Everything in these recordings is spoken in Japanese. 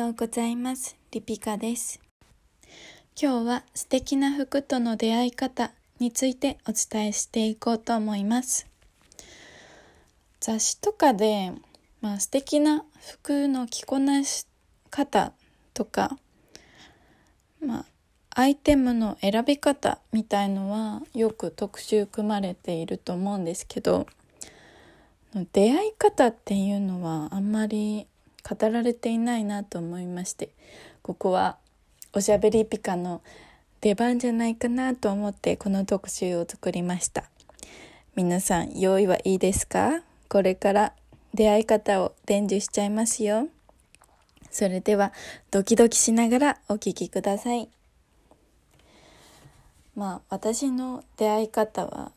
ようございます。リピカです。今日は素敵な服との出会い方についてお伝えしていこうと思います。雑誌とかで、まあ、素敵な服の着こなし方とか、まあ、アイテムの選び方みたいのはよく特集組まれていると思うんですけど出会い方っていうのはあんまり語られていないなと思いましてここはおしゃべりピカの出番じゃないかなと思ってこの特集を作りました。皆さん用意はいいですか？これから出会い方を伝授しちゃいますよ。それではドキドキしながらお聞きください。まあ私の出会い方は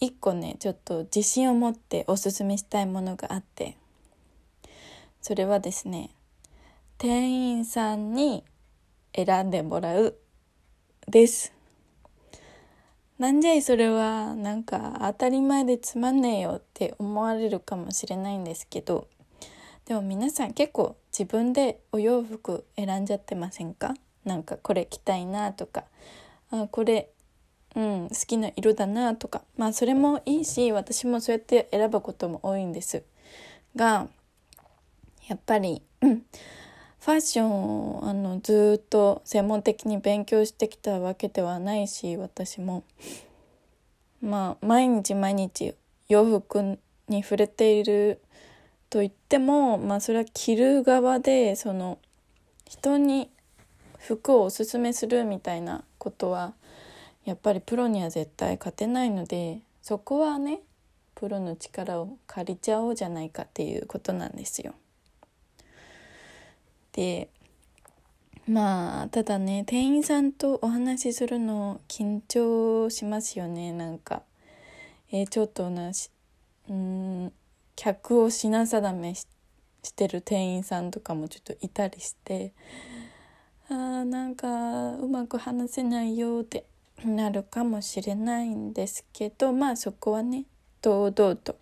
一個ねちょっと自信を持っておすすめしたいものがあって。それはですね店員さんに選んでもらうです。なんじゃいそれはなんか当たり前でつまんねえよって思われるかもしれないんですけどでも皆さん結構自分でお洋服選んじゃってませんか？なんかこれ着たいなとかあこれうん好きな色だなとかまあそれもいいし私もそうやって選ぶことも多いんですがやっぱり、うん、ファッションをあのずっと専門的に勉強してきたわけではないし私もまあ毎日毎日洋服に触れていると言ってもまあそれは着る側でその人に服をおすすめするみたいなことはやっぱりプロには絶対勝てないのでそこはねプロの力を借りちゃおうじゃないかっていうことなんですよ。でまあただね店員さんとお話しするの緊張しますよねなんかえー、ちょっとなしうん客を品定めししてる店員さんとかもちょっといたりしてあーなんかうまく話せないよってなるかもしれないんですけどまあそこはね堂々と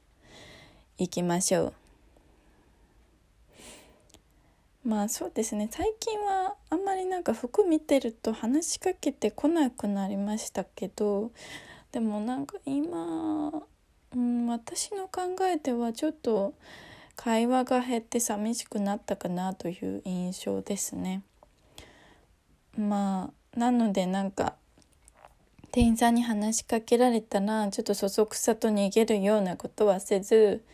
行きましょう。まあそうですね最近はあんまりなんか服見てると話しかけてこなくなりましたけどでもなんか今、うん、私の考えではちょっと会話が減って寂しくなったかなという印象ですね。まあなのでなんか店員さんに話しかけられたらちょっとそそくさと逃げるようなことはせず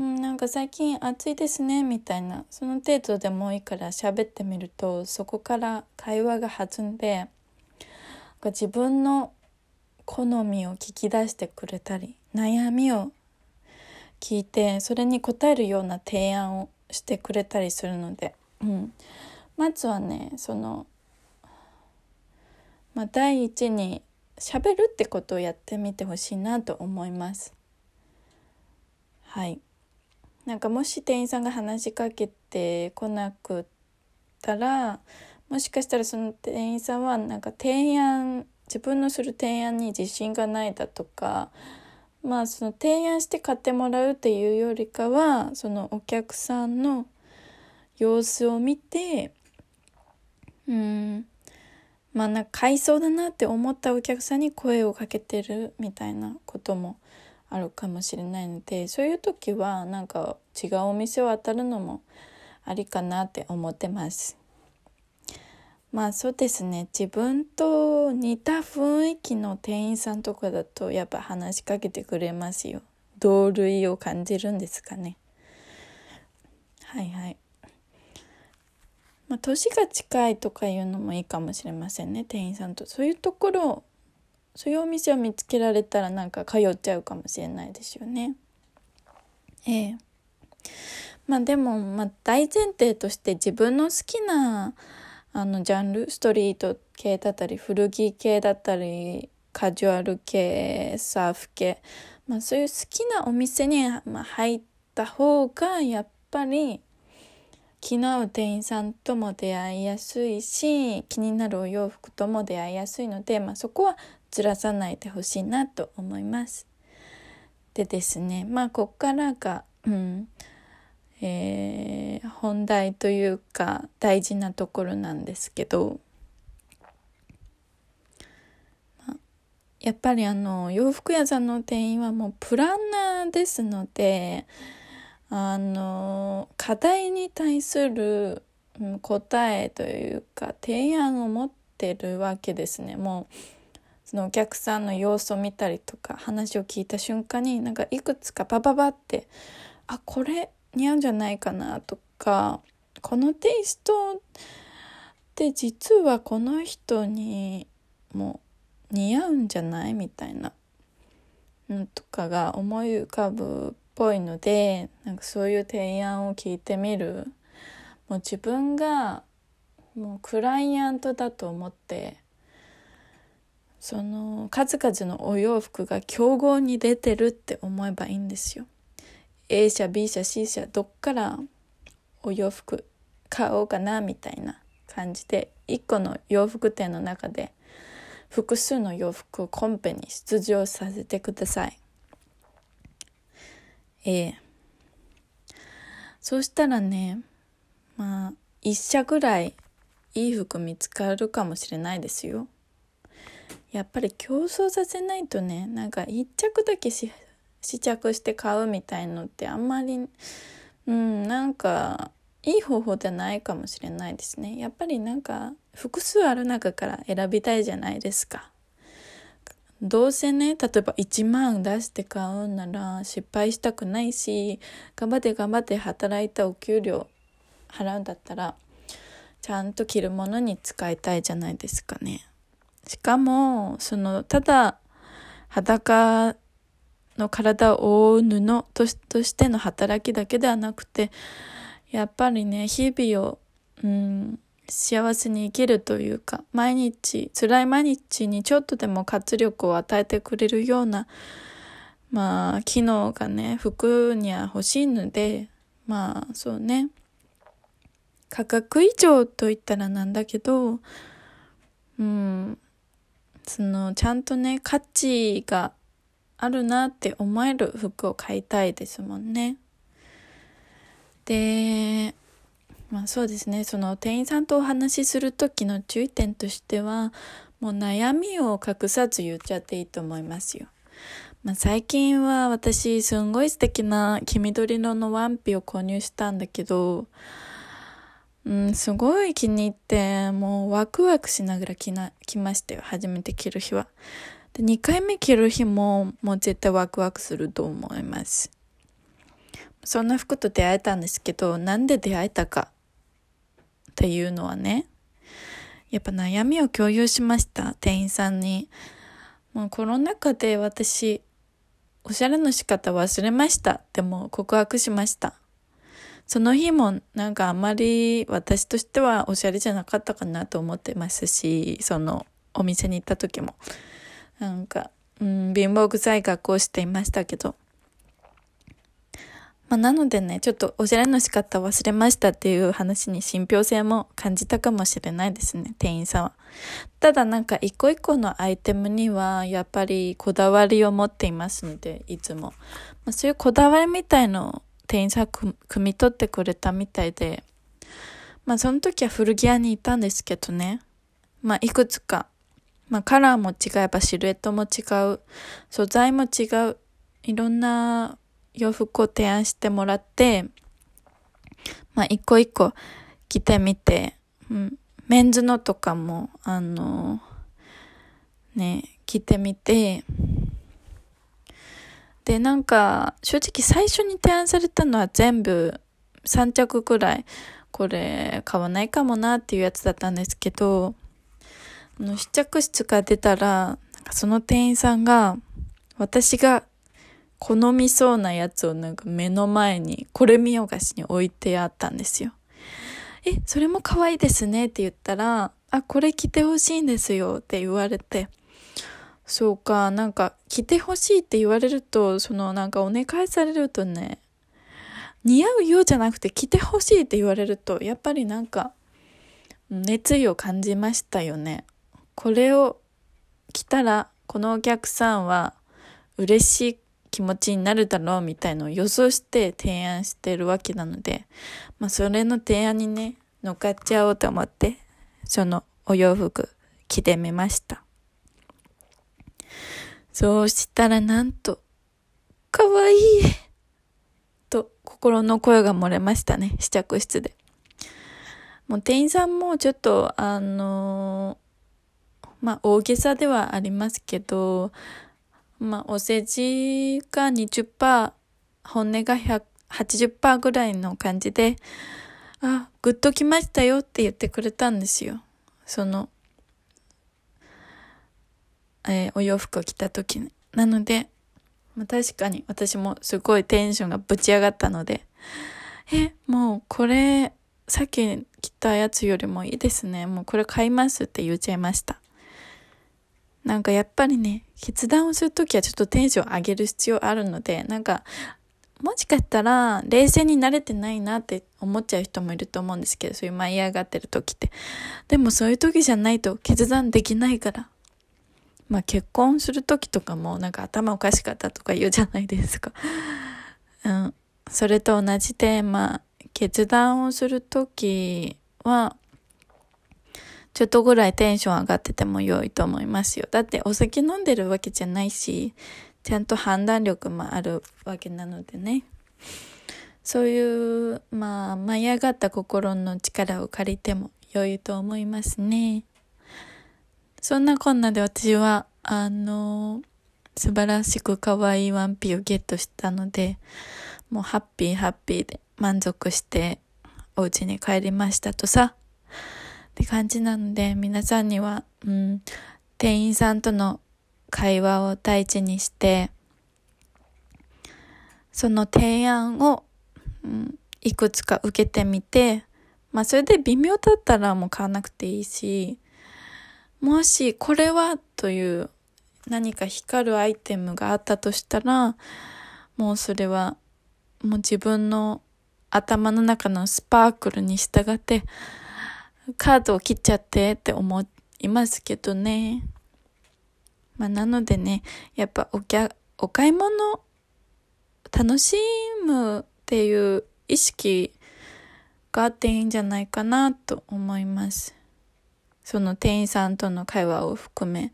うん、なんか最近暑いですねみたいな。その程度でもいいから喋ってみるとそこから会話が弾んで自分の好みを聞き出してくれたり悩みを聞いてそれに応えるような提案をしてくれたりするので、うん、まずはねその、まあ、第一に喋るってことをやってみてほしいなと思います。はい。なんかもし店員さんが話しかけてこなくったらもしかしたらその店員さんはなんか提案自分のする提案に自信がないだとかまあその提案して買ってもらうっていうよりかはそのお客さんの様子を見てうんまあなんか買いそうだなって思ったお客さんに声をかけてるみたいなこともあるかもしれないのでそういう時はなんか違うお店を当たるのもありかなって思ってます。まあそうですね自分と似た雰囲気の店員さんとかだとやっぱ話しかけてくれますよ。同類を感じるんですかね。はいはい。まあ年が近いとかいうのもいいかもしれませんね店員さんと。そういうところそういうお店を見つけられたらなんか通っちゃうかもしれないですよね。ええ。まあでも、まあ、大前提として自分の好きなあのジャンルストリート系だったり古着系だったりカジュアル系サーフ系、まあ、そういう好きなお店に、まあ、入った方がやっぱり気の合う店員さんとも出会いやすいし気になるお洋服とも出会いやすいので、まあ、そこはずらさないでほしいなと思います。でですねまあこっからが、うんえー、本題というか大事なところなんですけど、まあ、やっぱりあの洋服屋さんの店員はもうプランナーですのであの課題に対する答えというか提案を持ってるわけですね。もうそのお客さんの様子を見たりとか話を聞いた瞬間になんかいくつかバババってあこれ似合うんじゃないかなとかこのテイストって実はこの人にも似合うんじゃない？みたいなのとかが思い浮かぶぽいのでなんかそういう提案を聞いてみるもう自分がもうクライアントだと思ってその数々のお洋服が競合に出てるって思えばいいんですよ。A 社 B 社 C 社どっからお洋服買おうかなみたいな感じで1個の洋服店の中で複数の洋服をコンペに出場させてください。ええ。そうしたらねまあ一社ぐらいいい服見つかるかもしれないですよ。やっぱり競争させないとねなんか一着だけ試着して買うみたいのってあんまりうんなんかいい方法じゃないかもしれないですね。やっぱりなんか複数ある中から選びたいじゃないですか。どうせね例えば1万出して買うんなら失敗したくないし頑張って頑張って働いたお給料払うんだったらちゃんと着るものに使いたいじゃないですかね。しかもそのただ裸の体を覆う布としての働きだけではなくてやっぱりね日々を、うん、幸せに生きるというか毎日辛い毎日にちょっとでも活力を与えてくれるようなまあ機能がね服には欲しいのでまあそうね価格以上と言ったらなんだけどうんそのちゃんとね価値があるなって思える服を買いたいですもんね。でまあそうですねその店員さんとお話しする時の注意点としてはもう悩みを隠さず言っちゃっていいと思いますよ。まあ、最近は私すんごい素敵な黄緑色のワンピを購入したんだけど、うん、すごい気に入ってもうワクワクしながら着な着ましたよ初めて着る日は。で2回目着る日ももう絶対ワクワクすると思います。そんな服と出会えたんですけどなんで出会えたかっていうのはね、やっぱ悩みを共有しました、店員さんに。もうコロナ禍で私、おしゃれの仕方忘れましたっても告白しました。その日もなんかあまり私としてはおしゃれじゃなかったかなと思ってますし、そのお店に行った時も。なんか、うん、貧乏臭い格好していましたけど。まあ、なのでね、ちょっとおしゃれの仕方忘れましたっていう話に信憑性も感じたかもしれないですね、店員さんは。ただなんか一個一個のアイテムにはやっぱりこだわりを持っていますので、いつも。まあ、そういうこだわりみたいのを店員さんく汲み取ってくれたみたいで、まあその時は古着屋にいたんですけどね、まあいくつか、まあカラーも違えばシルエットも違う、素材も違う、いろんな洋服を提案してもらって、まあ、一個一個着てみて、うん、メンズのとかも、あの、ね、着てみて、で、なんか、正直最初に提案されたのは全部3着くらい、これ買わないかもなっていうやつだったんですけど、あの試着室が出たら、その店員さんが、私が好みそうなやつをなんか目の前に、これ見よがしに置いてあったんですよ。え、それも可愛いですねって言ったら、あ、これ着てほしいんですよって言われて、そうか、なんか着てほしいって言われると、そのなんかお願いされるとね、似合うようじゃなくて着てほしいって言われると、やっぱりなんか熱意を感じましたよね。これを着たら、このお客さんは嬉しい気持ちになるだろうみたいのを予想して提案してるわけなので、まあそれの提案にね、乗っかっちゃおうと思って、そのお洋服着てみました。そうしたらなんと、かわいいと心の声が漏れましたね、試着室で。もう店員さんもちょっと、あのー、まあ大げさではありますけど、まあお世辞が20%、本音が80%ぐらいの感じで、あ、グッときましたよって言ってくれたんですよ。その、えー、お洋服を着た時に。なので、まあ、確かに私もすごいテンションがぶち上がったので、え、もうこれ、さっき着たやつよりもいいですね。もうこれ買いますって言っちゃいました。なんかやっぱりね、決断をするときはちょっとテンション上げる必要あるので、なんか、もしかしたら冷静になれてないなって思っちゃう人もいると思うんですけど、そういう舞い上がってる時って。でもそういう時じゃないと決断できないから。まあ結婚する時とかもなんか頭おかしかったとか言うじゃないですか。うん。それと同じで、まあ決断をする時は、ちょっとぐらいテンション上がってても良いと思いますよ。だってお酒飲んでるわけじゃないし、ちゃんと判断力もあるわけなのでね。そういう、まあ、舞い上がった心の力を借りても良いと思いますね。そんなこんなで私は、あの、素晴らしく可愛いワンピをゲットしたので、もうハッピーハッピーで満足してお家に帰りましたとさ。って感じなので、皆さんには、うん、店員さんとの会話を大事にして、その提案を、うん、いくつか受けてみて、まあそれで微妙だったらもう買わなくていいし、もしこれはという何か光るアイテムがあったとしたら、もうそれはもう自分の頭の中のスパークルに従ってカードを切っちゃってって思いますけどね。まあなのでね、やっぱお、お買い物楽しむっていう意識があっていいんじゃないかなと思います。その店員さんとの会話を含め、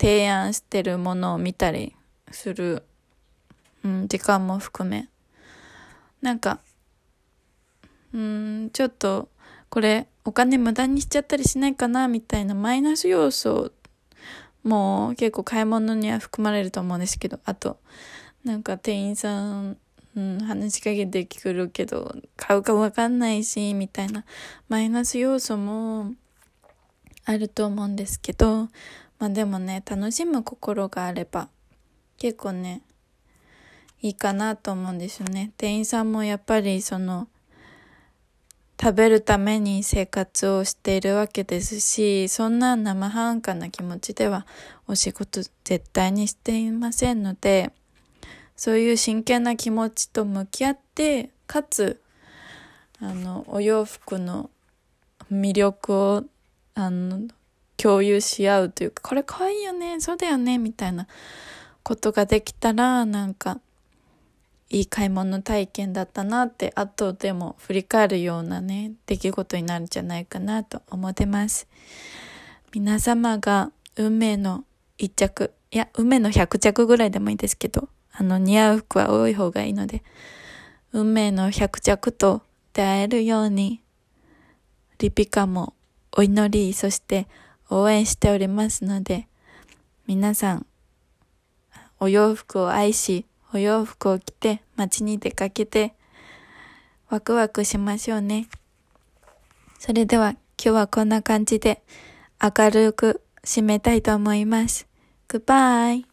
提案してるものを見たりする、うん、時間も含め。なんか、うん、ちょっと、これ、お金無駄にしちゃったりしないかな、みたいなマイナス要素も結構買い物には含まれると思うんですけど、あと、なんか店員さん、うん、話しかけてくるけど、買うかわかんないし、みたいなマイナス要素もあると思うんですけど、まあでもね、楽しむ心があれば、結構ね、いいかなと思うんですよね。店員さんもやっぱりその、食べるために生活をしているわけですし、そんな生半可な気持ちではお仕事絶対にしていませんので、そういう真剣な気持ちと向き合って、かつ、あの、お洋服の魅力をあの、共有し合うというか、これ可愛いよね、そうだよね、みたいなことができたら、なんか、いい買い物体験だったなって、後でも振り返るようなね、出来事になるんじゃないかなと思ってます。皆様が運命の一着、いや、運命の100着ぐらいでもいいですけど、あの、似合う服は多い方がいいので、運命の100着と出会えるように、リピカもお祈り、そして応援しておりますので、皆さん、お洋服を愛し、お洋服を着て街に出かけて、ワクワクしましょうね。それでは今日はこんな感じで明るく締めたいと思います。Goodbye!